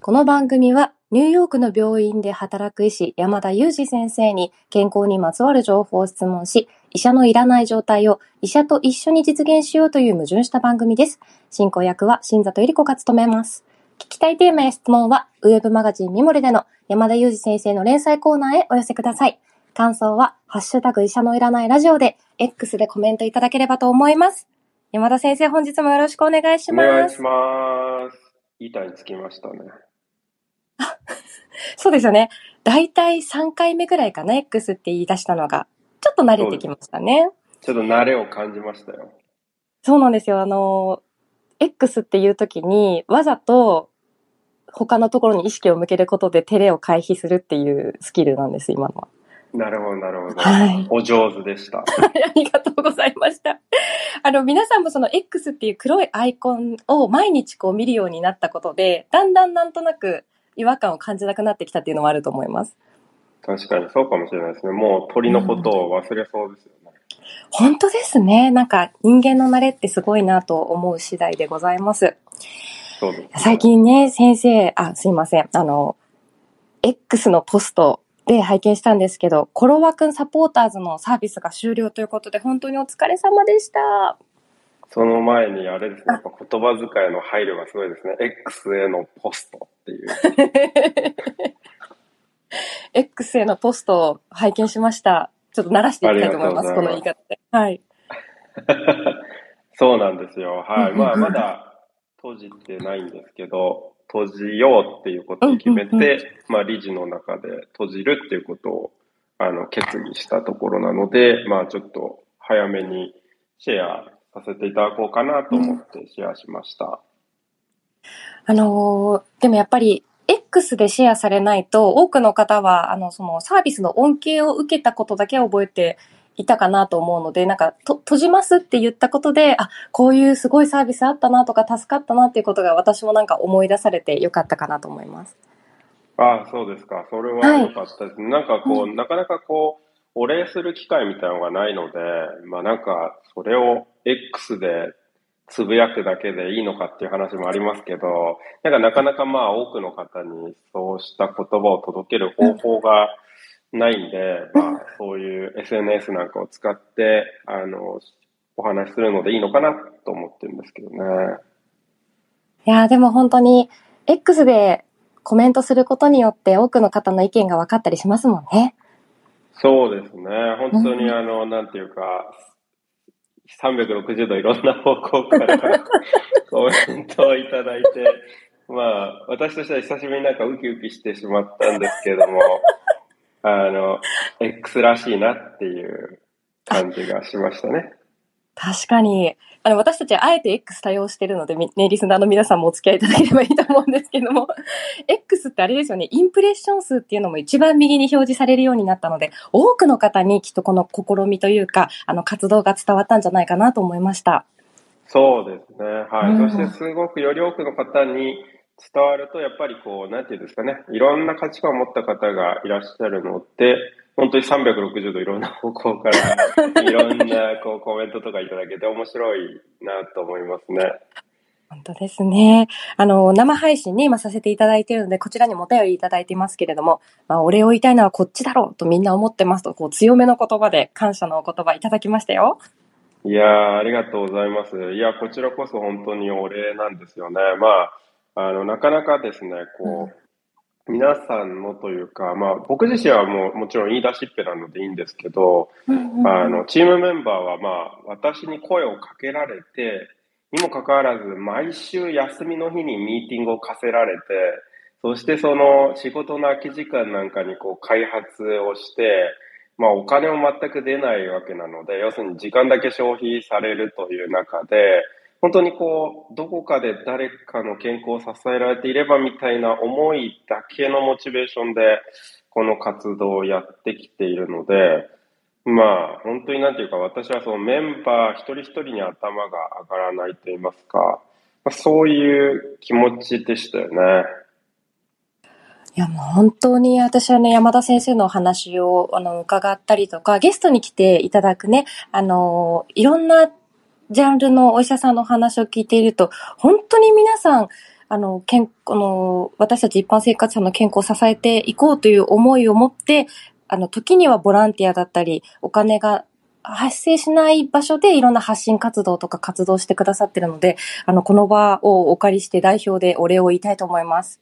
この番組はニューヨークの病院で働く医師山田裕二先生に健康にまつわる情報を質問し、医者のいらない状態を医者と一緒に実現しようという矛盾した番組です。進行役は新里ゆり子が務めます。聞きたいテーマや質問は、ウェブマガジンミモレでの山田裕二先生の連載コーナーへお寄せください。感想は、ハッシュタグ医者のいらないラジオで、X でコメントいただければと思います。山田先生、本日もよろしくお願いします。お願いします。板につきましたね。そうですよね。だいたい3回目ぐらいかな、X って言い出したのが。ちょっと慣れてきましたね。ちょっと慣れを感じましたよ。そうなんですよ。あの、X っていう時に、わざと他のところに意識を向けることで照れを回避するっていうスキルなんです、今のは。なるほど、なるほど。はいお上手でした。ありがとうございました。あの、皆さんもその X っていう黒いアイコンを毎日こう見るようになったことで、だんだんなんとなく違和感を感じなくなってきたっていうのもあると思います。確かにそうかもしれないですね。もう鳥のことを忘れそうですよね。本当ですね。なんか人間の慣れってすごいなと思う次第でございます。そうです、ね。最近ね、先生、あ、すいません。あの、X のポストで拝見したんですけど、コロワくんサポーターズのサービスが終了ということで、本当にお疲れ様でした。その前にあれですね、やっぱ言葉遣いの配慮がすごいですね。X へのポストっていう。X へのポストを拝見しました。ちょっと鳴らしていきたいと思います、ありこの言います方で。はい。そうなんですよ。はい。まあ、まだ閉じてないんですけど、閉じようっていうことを決めて、まあ、理事の中で閉じるっていうことを、あの、決議したところなので、まあ、ちょっと早めにシェアさせていただこうかなと思ってシェアしました。あのーでもやっぱり、X でシェアされないと、多くの方は、あの、そのサービスの恩恵を受けたことだけ覚えていたかなと思うので、なんか、と、閉じますって言ったことで、あ、こういうすごいサービスあったなとか、助かったなっていうことが私もなんか思い出されてよかったかなと思います。ああ、そうですか。それは良かったですね。なんかこう、なかなかこう、お礼する機会みたいなのがないので、まあなんか、それを X でつぶやくだけでいいのかっていう話もありますけど、なんかなかなかまあ多くの方にそうした言葉を届ける方法がないんで、まあそういう SNS なんかを使って、あの、お話しするのでいいのかなと思ってるんですけどね。いやーでも本当に、X でコメントすることによって多くの方の意見が分かったりしますもんね。そうですね。本当にあの、なんていうか、360度いろんな方向からコメントをいただいて、まあ、私としては久しぶりになんかウキウキしてしまったんですけども、あの、X らしいなっていう感じがしましたね。確かに。あの、私たちはあえて X 多用してるので、みね、リスナーの皆さんもお付き合いいただければいいと思うんですけども、X ってあれですよね、インプレッション数っていうのも一番右に表示されるようになったので、多くの方にきっとこの試みというか、あの、活動が伝わったんじゃないかなと思いました。そうですね。はい。うんそしてすごくより多くの方に伝わると、やっぱりこう、なんていうんですかね。いろんな価値観を持った方がいらっしゃるので、本当に360度いろんな方向から、いろんなこうコメントとかいただけて面白いなと思いますね。本当ですね。あの、生配信ね、今させていただいているので、こちらにもお便りいただいていますけれども、まあ、お礼を言いたいのはこっちだろうとみんな思ってますと、こう、強めの言葉で感謝のお言葉いただきましたよ。いやー、ありがとうございます。いや、こちらこそ本当にお礼なんですよね。まあ、あの、なかなかですね、こう、皆さんのというか、まあ、僕自身はもう、もちろん言い出しっぺなのでいいんですけど、あの、チームメンバーはまあ、私に声をかけられて、にもかかわらず、毎週休みの日にミーティングを課せられて、そしてその仕事の空き時間なんかにこう開発をして、まあお金も全く出ないわけなので、要するに時間だけ消費されるという中で、本当にこう、どこかで誰かの健康を支えられていればみたいな思いだけのモチベーションで、この活動をやってきているので、まあ、本当になんていうか、私はそのメンバー一人一人に頭が上がらないと言いますか、そういう気持ちでしたよね。いや、もう本当に私はね、山田先生のお話を、あの、伺ったりとか、ゲストに来ていただくね、あの、いろんなジャンルのお医者さんのお話を聞いていると、本当に皆さん、あの、健この、私たち一般生活者の健康を支えていこうという思いを持って、あの、時にはボランティアだったり、お金が発生しない場所でいろんな発信活動とか活動してくださってるので、あの、この場をお借りして代表でお礼を言いたいと思います。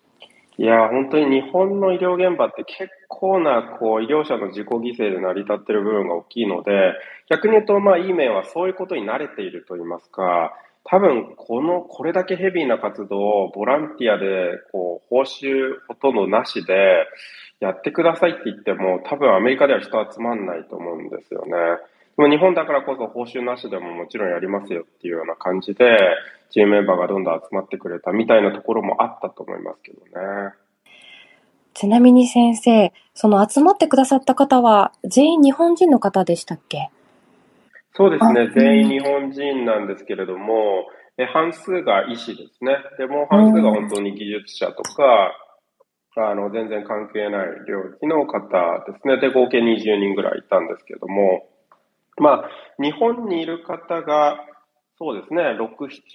いや、本当に日本の医療現場って結構な、こう、医療者の自己犠牲で成り立ってる部分が大きいので、逆に言うと、まあ、いい面はそういうことに慣れていると言いますか、多分、この、これだけヘビーな活動をボランティアで、こう、報酬ほとんどなしで、やってくださいって言っても、多分アメリカでは人集まんないと思うんですよね。日本だからこそ報酬なしでももちろんやりますよっていうような感じで、チームメンバーがどんどん集まってくれたみたいなところもあったと思いますけどね。ちなみに先生、その集まってくださった方は全員日本人の方でしたっけ？そうですね、全員日本人なんですけれども、え半数が医師ですね。でも半数が本当に技術者とか、あの、全然関係ない領域の方ですね。で、合計20人ぐらいいたんですけども、まあ、日本にいる方が、そうですね、6、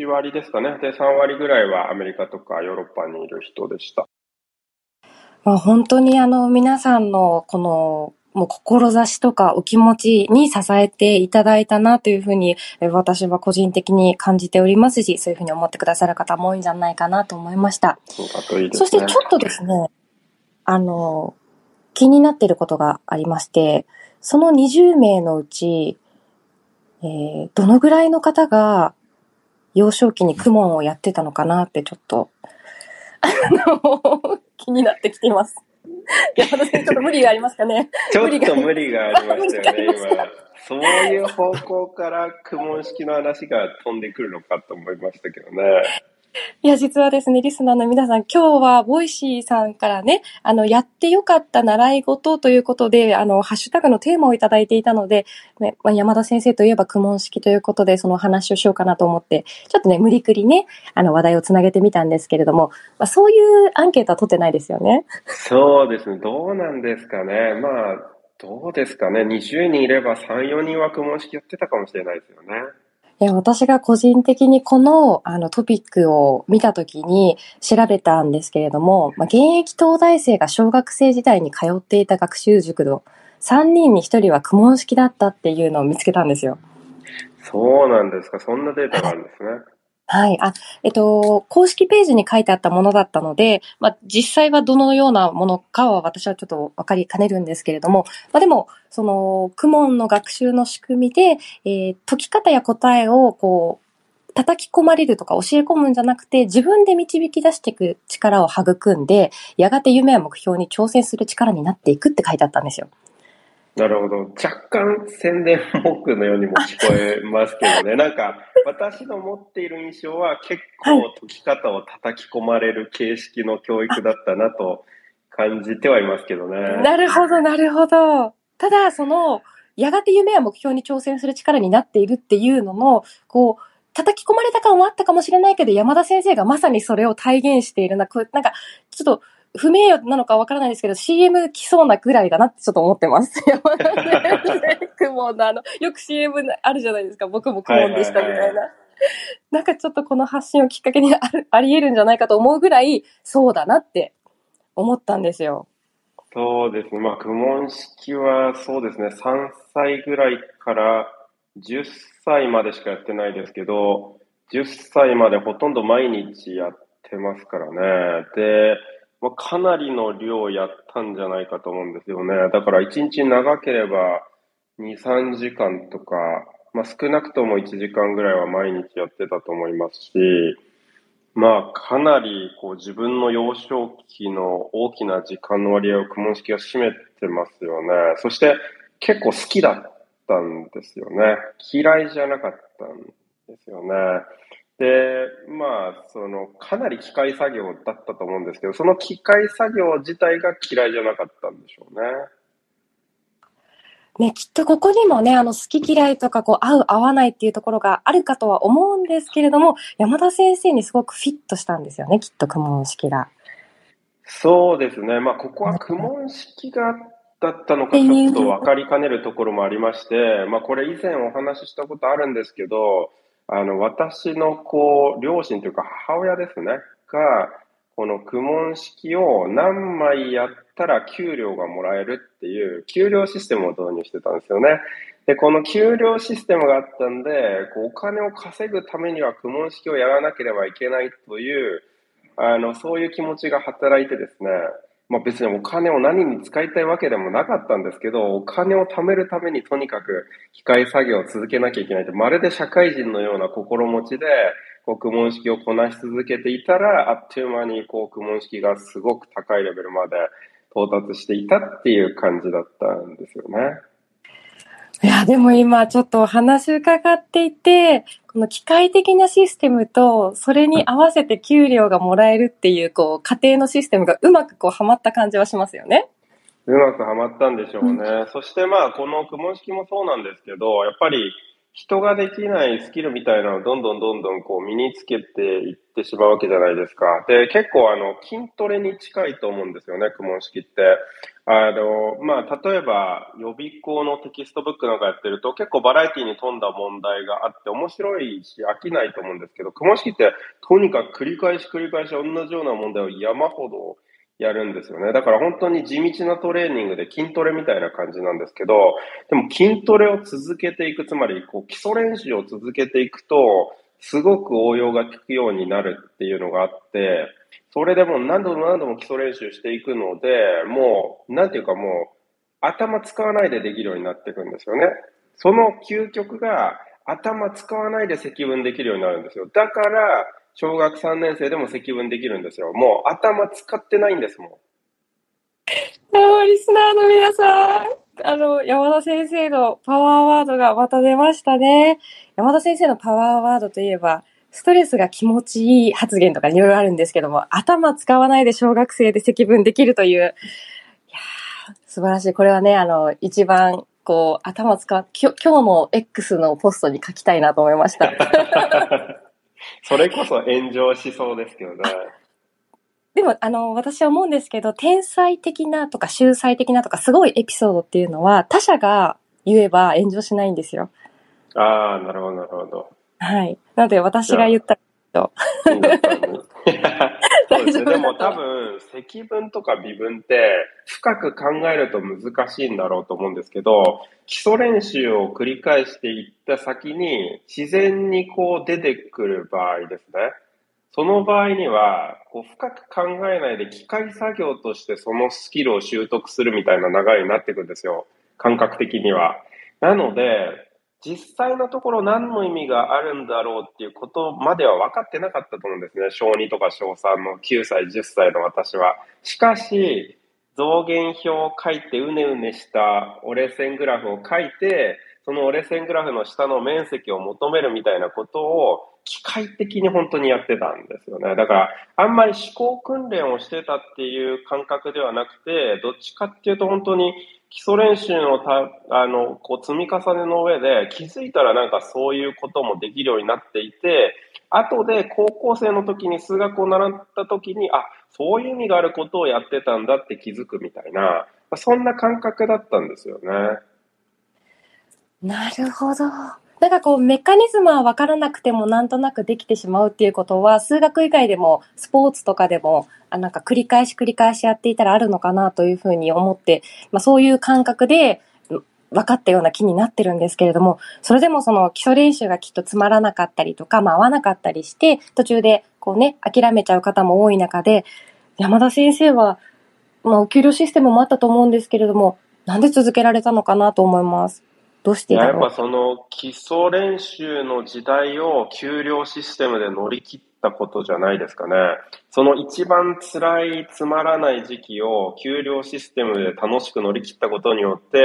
7割ですかね。で、3割ぐらいはアメリカとかヨーロッパにいる人でした。まあ、本当にあの、皆さんのこのもう志とかお気持ちに支えていただいたなというふうに私は個人的に感じておりますし、そういうふうに思ってくださる方も多いんじゃないかなと思いました。そうだといいですね。そしてちょっとですね、あの、気になっていることがありまして、その20名のうち、えー、どのぐらいの方が幼少期にクモンをやってたのかなってちょっと、あの、気になってきています。山田先生、ちょっと無理がありますかね？ちょっと無理がありましたよね、今。そういう方向から苦問式の話が飛んでくるのかと思いましたけどね。いや、実はですね、リスナーの皆さん、今日はボイシーさんからね、あの、やってよかった習い事ということで、あの、ハッシュタグのテーマをいただいていたので、ね、まあ、山田先生といえば公文式ということで、その話をしようかなと思って、ちょっとね、無理くりね、あの、話題をつなげてみたんですけれども、まあ、そういうアンケートは取ってないですよね。そうですね、どうなんですかね。まあ、どうですかね。20人いれば3、4人は公文式やってたかもしれないですよね。私が個人的にこのあのトピックを見たときに調べたんですけれども、まあ、現役東大生が小学生時代に通っていた学習塾の3人に1人は苦問式だったっていうのを見つけたんですよ。そうなんですか。そんなデータがあるんですね。はい。あ、えっと、公式ページに書いてあったものだったので、まあ、実際はどのようなものかは私はちょっとわかりかねるんですけれども、まあ、でも、その、クモンの学習の仕組みで、えー、解き方や答えを、こう、叩き込まれるとか教え込むんじゃなくて、自分で導き出していく力を育んで、やがて夢や目標に挑戦する力になっていくって書いてあったんですよ。なるほど。若干宣伝文句のようにも聞こえますけどね。なんか、私の持っている印象は結構解き方を叩き込まれる形式の教育だったなと感じてはいますけどね。なるほど、なるほど。ただ、その、やがて夢や目標に挑戦する力になっているっていうのの、こう、叩き込まれた感はあったかもしれないけど、山田先生がまさにそれを体現しているな、なんか、ちょっと、不名誉なのかわからないですけど、CM 来そうなぐらいだなってちょっと思ってます。山田先生、クモンのあの、よく CM あるじゃないですか。僕もクモンでしたみたいな。なんかちょっとこの発信をきっかけにあるあり得るんじゃないかと思うぐらい、そうだなって思ったんですよ。そうですね。まあ、苦問式はそうですね。3歳ぐらいから10歳までしかやってないですけど、10歳までほとんど毎日やってますからね。で、まあ、かなりの量やったんじゃないかと思うんですよね。だから1日長ければ2、3時間とか、まあ、少なくとも1時間ぐらいは毎日やってたと思いますし、まあ、かなりこう自分の幼少期の大きな時間の割合を苦問式が占めてますよね。そして結構好きだったんですよね。嫌いじゃなかったんですよね。で、まあ、その、かなり機械作業だったと思うんですけど、その機械作業自体が嫌いじゃなかったんでしょうね。ね、きっとここにもね、あの、好き嫌いとか、こう、合う、合わないっていうところがあるかとは思うんですけれども、山田先生にすごくフィットしたんですよね、きっと、苦問式が。そうですね。まあ、ここは苦問式がだったのか、ちょっと分かりかねるところもありまして、まあ、これ以前お話ししたことあるんですけど、あの、私の、こう、両親というか母親ですね、が、この苦問式を何枚やったら給料がもらえるっていう給料システムを導入してたんですよね。で、この給料システムがあったんで、こうお金を稼ぐためには苦問式をやらなければいけないという、あの、そういう気持ちが働いてですね、まあ別にお金を何に使いたいわけでもなかったんですけど、お金を貯めるためにとにかく機械作業を続けなきゃいけないって、まるで社会人のような心持ちで、こう、苦問式をこなし続けていたら、あっという間に、こう、苦問式がすごく高いレベルまで到達していたっていう感じだったんですよね。いや、でも今ちょっとお話伺っていて、この機械的なシステムと、それに合わせて給料がもらえるっていう、こう、家庭のシステムがうまくこう、はまった感じはしますよね。うまくはまったんでしょうね。うん、そしてまあ、この公文式もそうなんですけど、やっぱり、人ができないスキルみたいなのをどんどんどんどんこう身につけていってしまうわけじゃないですか。で、結構あの筋トレに近いと思うんですよね、公文式って。あの、まあ、例えば予備校のテキストブックなんかやってると結構バラエティに富んだ問題があって面白いし飽きないと思うんですけど、公文式ってとにかく繰り返し繰り返し同じような問題を山ほどやるんですよね。だから本当に地道なトレーニングで筋トレみたいな感じなんですけど、でも筋トレを続けていく、つまりこう基礎練習を続けていくと、すごく応用が効くようになるっていうのがあって、それでも何度も何度も基礎練習していくので、もう、なんていうかもう、頭使わないでできるようになっていくんですよね。その究極が、頭使わないで積分できるようになるんですよ。だから、小学3年生でも積分できるんですよ。もう頭使ってないんですもん。リスナーの皆さん、あの、山田先生のパワーワードがまた出ましたね。山田先生のパワーワードといえば、ストレスが気持ちいい発言とかいろいろあるんですけども、頭使わないで小学生で積分できるという、いや素晴らしい。これはね、あの、一番、こう、頭使う、今日の X のポストに書きたいなと思いました。それこそ炎上しそうですけどね。でも、あの、私は思うんですけど、天才的なとか秀才的なとかすごいエピソードっていうのは、他者が言えば炎上しないんですよ。ああ、なるほど、なるほど。はい。なので、私が言ったと。そうですね。でも多分、積分とか微分って深く考えると難しいんだろうと思うんですけど、基礎練習を繰り返していった先に自然にこう出てくる場合ですね。その場合には、こう深く考えないで機械作業としてそのスキルを習得するみたいな流れになっていくんですよ。感覚的には。なので、実際のところ何の意味があるんだろうっていうことまでは分かってなかったと思うんですね。小2とか小3の9歳、10歳の私は。しかし、増減表を書いてうねうねした折れ線グラフを書いて、その折れ線グラフの下の面積を求めるみたいなことを機械的に本当にやってたんですよね。だから、あんまり思考訓練をしてたっていう感覚ではなくて、どっちかっていうと本当に基礎練習のたあのこう積み重ねの上で気づいたらなんかそういうこともできるようになっていて、後で高校生の時に数学を習った時に、あ、そういう意味があることをやってたんだって気づくみたいな、そんな感覚だったんですよね。なるほど。なんかこう、メカニズムは分からなくてもなんとなくできてしまうっていうことは、数学以外でも、スポーツとかでも、あなんか繰り返し繰り返しやっていたらあるのかなというふうに思って、まあそういう感覚で、分かったような気になってるんですけれども、それでもその基礎練習がきっとつまらなかったりとか、まあ合わなかったりして、途中でこうね、諦めちゃう方も多い中で、山田先生は、まあお給料システムもあったと思うんですけれども、なんで続けられたのかなと思います。どうしてやっぱその基礎練習の時代を給料システムで乗り切ったことじゃないですかね。その一番辛い、つまらない時期を給料システムで楽しく乗り切ったことによって、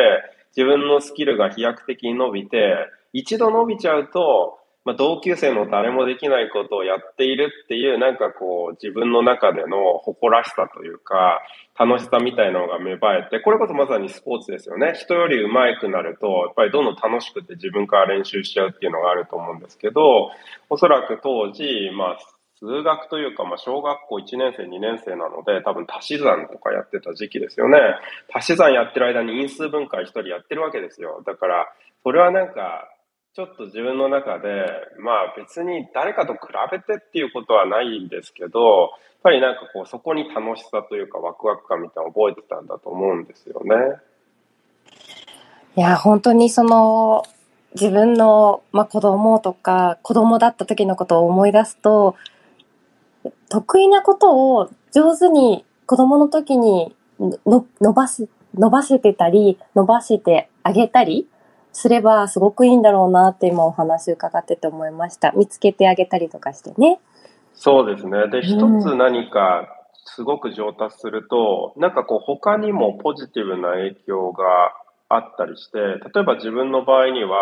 自分のスキルが飛躍的に伸びて、一度伸びちゃうと、まあ、同級生の誰もできないことをやっているっていう、なんかこう、自分の中での誇らしさというか、楽しさみたいなのが芽生えて、これこそまさにスポーツですよね。人より上手くなると、やっぱりどんどん楽しくて自分から練習しちゃうっていうのがあると思うんですけど、おそらく当時、まあ、数学というか、まあ、小学校1年生、2年生なので、多分足し算とかやってた時期ですよね。足し算やってる間に因数分解一人やってるわけですよ。だから、それはなんか、ちょっと自分の中で、まあ別に誰かと比べてっていうことはないんですけど、やっぱりなんかこうそこに楽しさというかワクワク感みたいなのを覚えてたんだと思うんですよね。いや、本当にその、自分の、まあ、子供とか、子供だった時のことを思い出すと、得意なことを上手に子供の時にの伸ばす、伸ばせてたり、伸ばしてあげたりすればすごくいいんだろうなって今お話伺ってて思いました。見つけてあげたりとかしてね。そうですね。で、一つ何かすごく上達すると、なんかこう他にもポジティブな影響があったりして、例えば自分の場合には、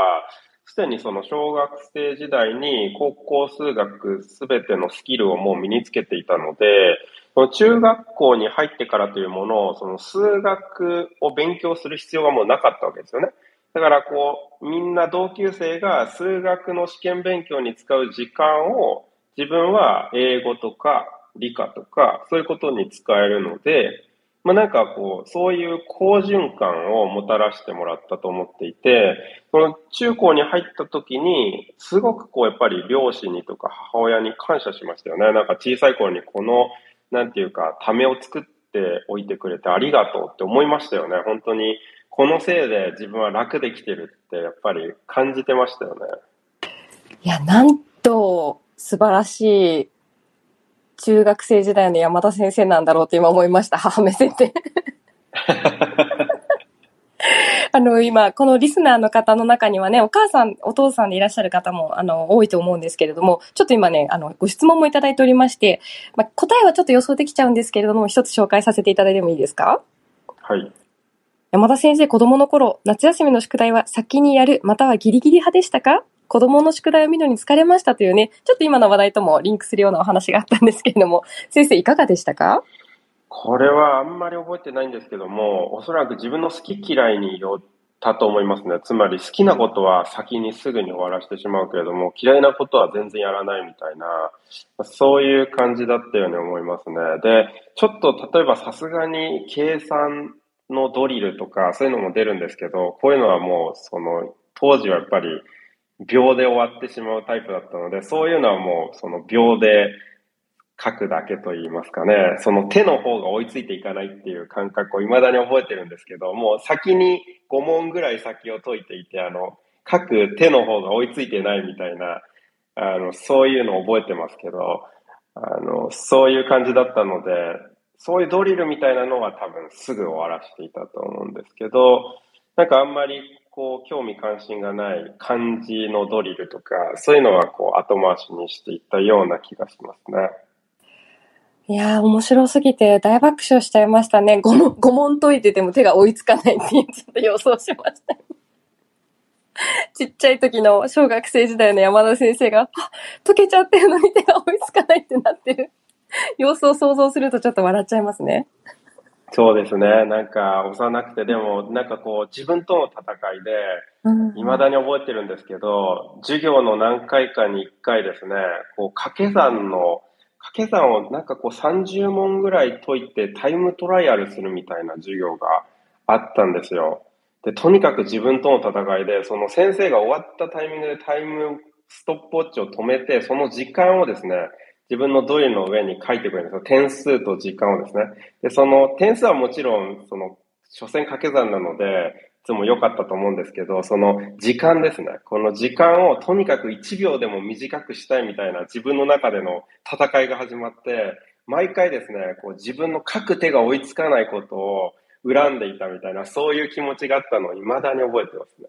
すでにその小学生時代に高校数学すべてのスキルをもう身につけていたので、その中学校に入ってからというものを、その数学を勉強する必要がもうなかったわけですよね。だからこう、みんな同級生が数学の試験勉強に使う時間を自分は英語とか理科とかそういうことに使えるので、まあ、なんかこう、そういう好循環をもたらしてもらったと思っていて、この中高に入った時に、すごくこう、やっぱり両親にとか母親に感謝しましたよね。なんか小さい頃にこの、なんていうか、ためを作っておいてくれてありがとうって思いましたよね。本当に、このせいで自分は楽できてるって、やっぱり感じてましたよね。いや、なんと素晴らしい中学生時代の山田先生なんだろうって今思いました。母目線で。あの、今、このリスナーの方の中にはね、お母さん、お父さんでいらっしゃる方も、あの、多いと思うんですけれども、ちょっと今ね、あの、ご質問もいただいておりまして、まあ、答えはちょっと予想できちゃうんですけれども、一つ紹介させていただいてもいいですか？はい。山田先生、子供の頃、夏休みの宿題は先にやる、またはギリギリ派でしたか？子供の宿題を見るのに疲れましたというね、ちょっと今の話題ともリンクするようなお話があったんですけれども、先生いかがでしたか？これはあんまり覚えてないんですけども、おそらく自分の好き嫌いによったと思いますね。つまり好きなことは先にすぐに終わらせてしまうけれども、嫌いなことは全然やらないみたいな、そういう感じだったように思いますね。で、ちょっと例えばさすがに計算のドリルとかそういうのも出るんですけど、こういうのはもうその当時はやっぱり秒で終わってしまうタイプだったので、そういうのはもうその秒で書くだけと言いますかね、その手の方が追いついていかないっていう感覚を未だに覚えてるんですけど、もう先に5問ぐらい先を解いていて、あの、書く手の方が追いついてないみたいな、あの、そういうのを覚えてますけど、あの、そういう感じだったので、そういうドリルみたいなのは多分すぐ終わらせていたと思うんですけど、なんかあんまりこう、興味関心がない漢字のドリルとか、そういうのはこう、後回しにしていったような気がしますね。いやー、面白すぎて大爆笑しちゃいましたね。5問、5問解いてても手が追いつかないってちょっと予想しました。ちっちゃい時の小学生時代の山田先生が、あ、解けちゃってるのに手が追いつかないってなってる 様子を想像するとちょっと笑っちゃいますね。そうですね。なんか、幼くて、でも、なんかこう、自分との戦いで、未だに覚えてるんですけど、授業の何回かに1回ですね、こう、掛け算の、掛け算をなんかこう30問ぐらい解いてタイムトライアルするみたいな授業があったんですよ。で、とにかく自分との戦いで、その先生が終わったタイミングでタイムストップウォッチを止めて、その時間をですね、自分のドリルの上に書いてくれるんですよ。点数と時間をですね。で、その点数はもちろん、その、所詮掛け算なので、いつも良かったと思うんですけど、その時間ですね。この時間をとにかく1秒でも短くしたいみたいな自分の中での戦いが始まって、毎回ですね、こう自分の書く手が追いつかないことを恨んでいたみたいな、そういう気持ちがあったのを未だに覚えてますね。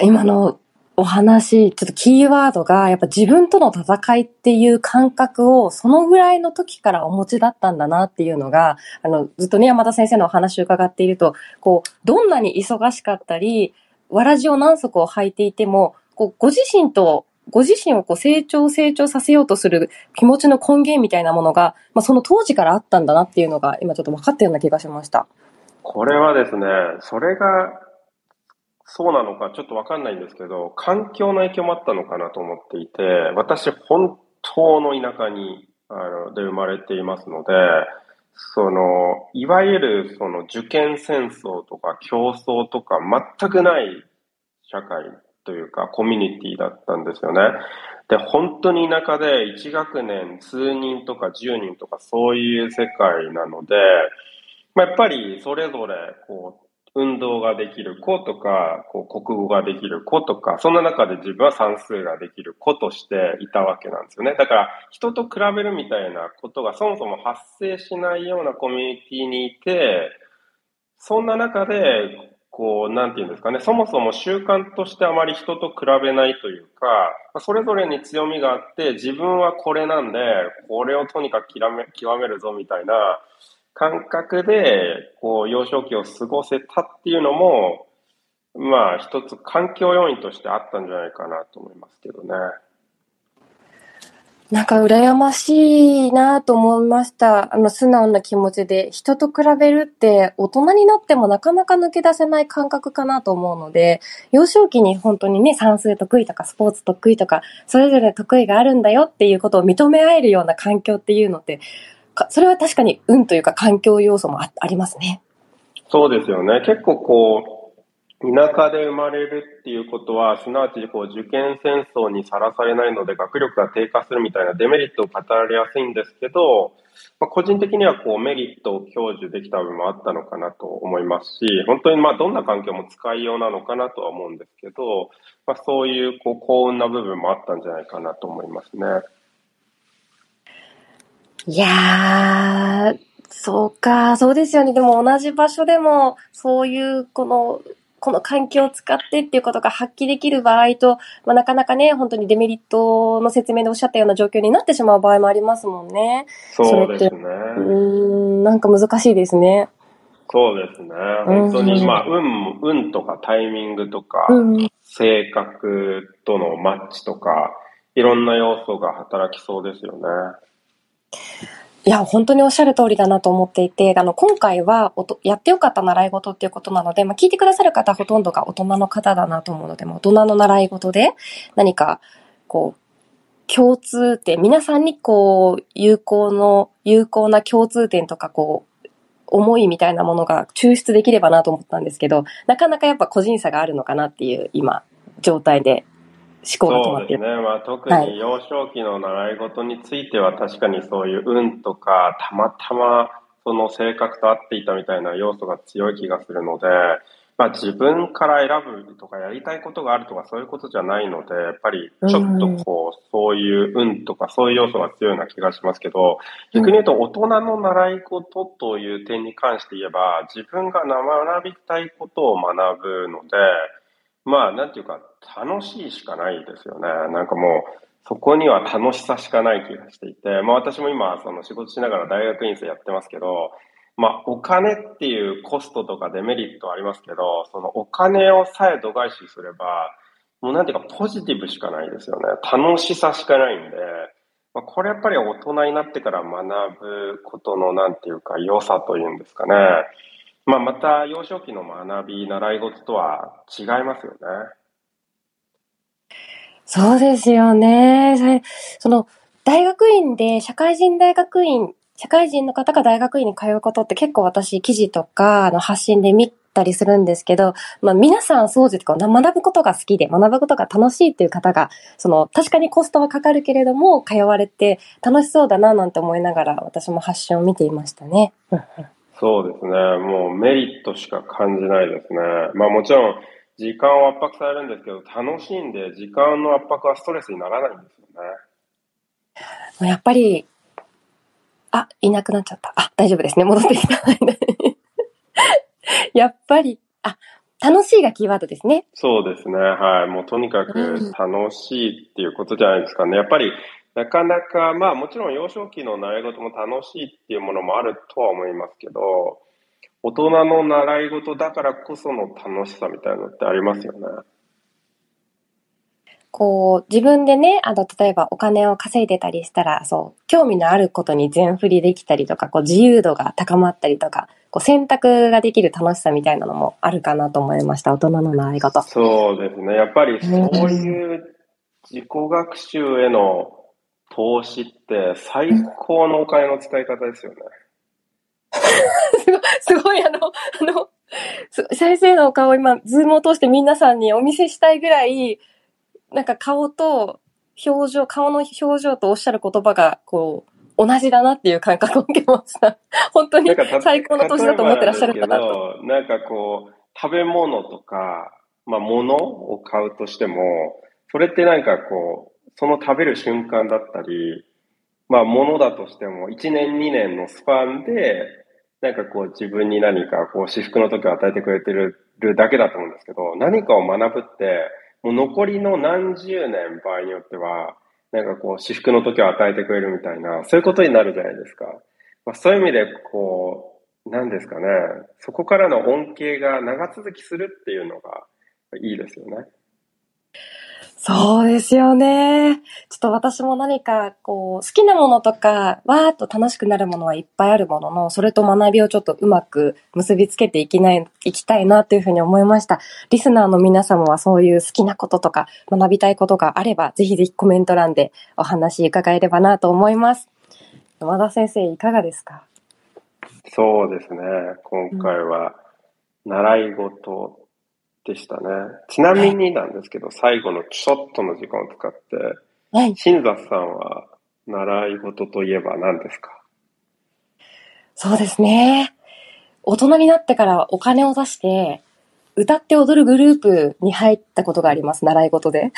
今のお話、ちょっとキーワードが、やっぱ自分との戦いっていう感覚を、そのぐらいの時からお持ちだったんだなっていうのが、あの、ずっとね、山田先生のお話を伺っていると、こう、どんなに忙しかったり、わらじを何足を履いていても、こう、ご自身と、ご自身をこう成長成長させようとする気持ちの根源みたいなものが、まあ、その当時からあったんだなっていうのが、今ちょっと分かったような気がしました。これはですね、それがそうなのかちょっとわかんないんですけど、環境の影響もあったのかなと思っていて、私本当の田舎に、あの、で生まれていますので、その、いわゆるその受験戦争とか競争とか全くない社会というかコミュニティだったんですよね。で、本当に田舎で1学年数人とか10人とかそういう世界なので、まあ、やっぱりそれぞれこう運動ができる子とか、こう国語ができる子とか、そんな中で自分は算数ができる子としていたわけなんですよね。だから人と比べるみたいなことがそもそも発生しないようなコミュニティにいて、そんな中で、こう、なんていうんですかね、そもそも習慣としてあまり人と比べないというか、それぞれに強みがあって、自分はこれなんで、これをとにかく極め極めるぞみたいな、感覚で、こう、幼少期を過ごせたっていうのも、まあ、一つ環境要因としてあったんじゃないかなと思いますけどね。なんか羨ましいなと思いました。あの素直な気持ちで人と比べるって大人になってもなかなか抜け出せない感覚かなと思うので、幼少期に本当にね、算数得意とかスポーツ得意とか、それぞれ得意があるんだよっていうことを認め合えるような環境っていうのって、それは確かに運というか環境要素もありますね。そうですよね。結構こう、田舎で生まれるっていうことは、すなわちこう受験戦争にさらされないので学力が低下するみたいなデメリットを語られやすいんですけど、まあ、個人的にはこうメリットを享受できた部分もあったのかなと思いますし、本当にまあどんな環境も使いようなのかなとは思うんですけど、まあ、そういうこう幸運な部分もあったんじゃないかなと思いますね。いやー、そうか、そうですよね。でも同じ場所でも、そういう、この、この環境を使ってっていうことが発揮できる場合と、まあ、なかなかね、本当にデメリットの説明でおっしゃったような状況になってしまう場合もありますもんね。そうですね。うん、なんか難しいですね。そうですね。本当に、まあ、運、運とかタイミングとか、うん、性格とのマッチとか、いろんな要素が働きそうですよね。いや、本当におっしゃる通りだなと思っていて、あの、今回はおと、やってよかった習い事っていうことなので、まあ、聞いてくださる方ほとんどが大人の方だなと思うので、大人の習い事で何か、こう、共通点、皆さんにこう、有効の、有効な共通点とか、こう、思いみたいなものが抽出できればなと思ったんですけど、なかなかやっぱ個人差があるのかなっていう今、状態で思考が止まってそうですね。まあ、特に幼少期の習い事については確かにそういう運とか、たまたまその性格と合っていたみたいな要素が強い気がするので、まあ、自分から選ぶとかやりたいことがあるとかそういうことじゃないので、やっぱりちょっとこう、そういう運とかそういう要素が強いような気がしますけど、逆に言うと大人の習い事という点に関して言えば、自分が学びたいことを学ぶので、まあ、なんていうか、楽しいしかないですよね。なんかもう、そこには楽しさしかない気がしていて、まあ私も今、その仕事しながら大学院生やってますけど、まあお金っていうコストとかデメリットありますけど、そのお金をさえ度外視すれば、もうなんていうかポジティブしかないですよね。楽しさしかないんで、まあ、これやっぱり大人になってから学ぶことのなんていうか良さというんですかね。まあ、また幼少期の学び、習い事とは違いますよね。そうですよね。その、大学院で、社会人大学院、社会人の方が大学院に通うことって結構私、記事とか、の、発信で見たりするんですけど、まあ、皆さんそうですか、学ぶことが好きで、学ぶことが楽しいっていう方が、その、確かにコストはかかるけれども、通われて楽しそうだな、なんて思いながら、私も発信を見ていましたね。そうですね。もうメリットしか感じないですね。まあもちろん時間を圧迫されるんですけど、楽しんで時間の圧迫はストレスにならないんですよね。やっぱり、あ、いなくなっちゃった。あ、大丈夫ですね。戻ってきた。やっぱり、あ、楽しいがキーワードですね。そうですね。はい。もうとにかく楽しいっていうことじゃないですかね。やっぱりなかなか、まあもちろん幼少期の習い事も楽しいっていうものもあるとは思いますけど、大人の習い事だからこその楽しさみたいなのってありますよね。こう、自分でね、あの、例えばお金を稼いでたりしたら、そう、興味のあることに全振りできたりとか、こう、自由度が高まったりとか、こう、選択ができる楽しさみたいなのもあるかなと思いました、大人の習い事。そうですね。やっぱりそういう自己学習への投資って最高のお金の使い方ですよね。すごい、すごいあの、あの、先生のお顔今、ズームを通して皆さんにお見せしたいぐらい、なんか顔と表情、顔の表情とおっしゃる言葉が、こう、同じだなっていう感覚を受けました。本当に最高の年だと思ってらっしゃるかなと。なんかこう、食べ物とか、まあ物を買うとしても、それってなんかこう、その食べる瞬間だったり、まあ物だとしても、1年2年のスパンで、なんかこう自分に何かこう私服の時を与えてくれてるだけだと思うんですけど、何かを学ぶって、もう残りの何十年場合によっては、なんかこう、私服の時を与えてくれるみたいな、そういうことになるじゃないですか。まあ、そういう意味で、こう、なんですかね、そこからの恩恵が長続きするっていうのがいいですよね。そうですよね。ちょっと私も何か、こう、好きなものとか、わーっと楽しくなるものはいっぱいあるものの、それと学びをちょっとうまく結びつけていきない、いきたいなというふうに思いました。リスナーの皆様はそういう好きなこととか、学びたいことがあれば、ぜひぜひコメント欄でお話伺えればなと思います。山田先生、いかがですか？そうですね。今回は、習い事でしたね。ちなみになんですけど、はい、最後のちょっとの時間を使って、はい。新座さんは習い事といえば何ですか？そうですね。大人になってからお金を出して、歌って踊るグループに入ったことがあります、習い事で。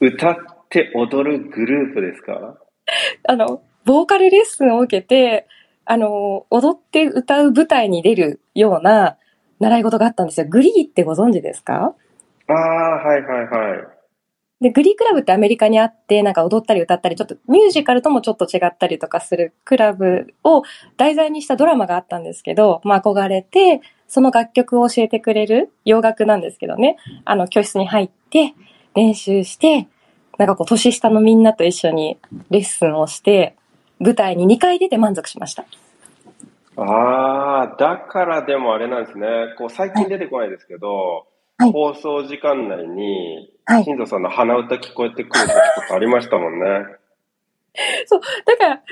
歌って踊るグループですか？あの、ボーカルレッスンを受けて、あの、踊って歌う舞台に出るような習い事があったんですよ。グリーってご存知ですか？ああ、はいはいはい。で、グリークラブってアメリカにあって、なんか踊ったり歌ったり、ちょっとミュージカルともちょっと違ったりとかするクラブを題材にしたドラマがあったんですけど、まあ憧れて、その楽曲を教えてくれる洋楽なんですけどね、あの教室に入って練習して、なんかこう年下のみんなと一緒にレッスンをして、舞台に2回出て満足しました。ああ、だからでもあれなんですね。こう最近出てこないですけど、はい、放送時間内に、新藤さんの鼻歌聞こえてくる時とかありましたもんね。そう、だから、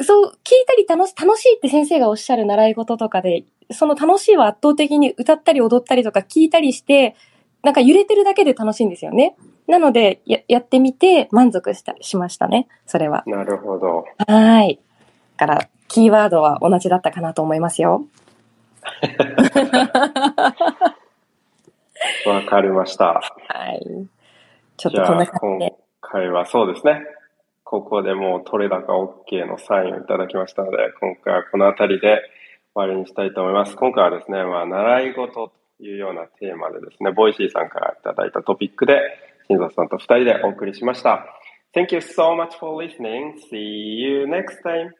そう、聞いたり楽し楽しいって先生がおっしゃる習い事とかで、その楽しいは圧倒的に歌ったり踊ったりとか聞いたりして、なんか揺れてるだけで楽しいんですよね。なので、ややってみて満足したしましたね、それは。なるほど。はい。から、キーワードは同じだったかなと思いますよ。わかりました。はい。ちょっとこんな感じで。今回はそうですね。ここでもう取れ高 OK のサインをいただきましたので、今回はこの辺りで終わりにしたいと思います。今回はですね、まあ、習い事というようなテーマでですね、ボイシーさんからいただいたトピックで、新蔵さんと二人でお送りしました。Thank you so much for listening. See you next time.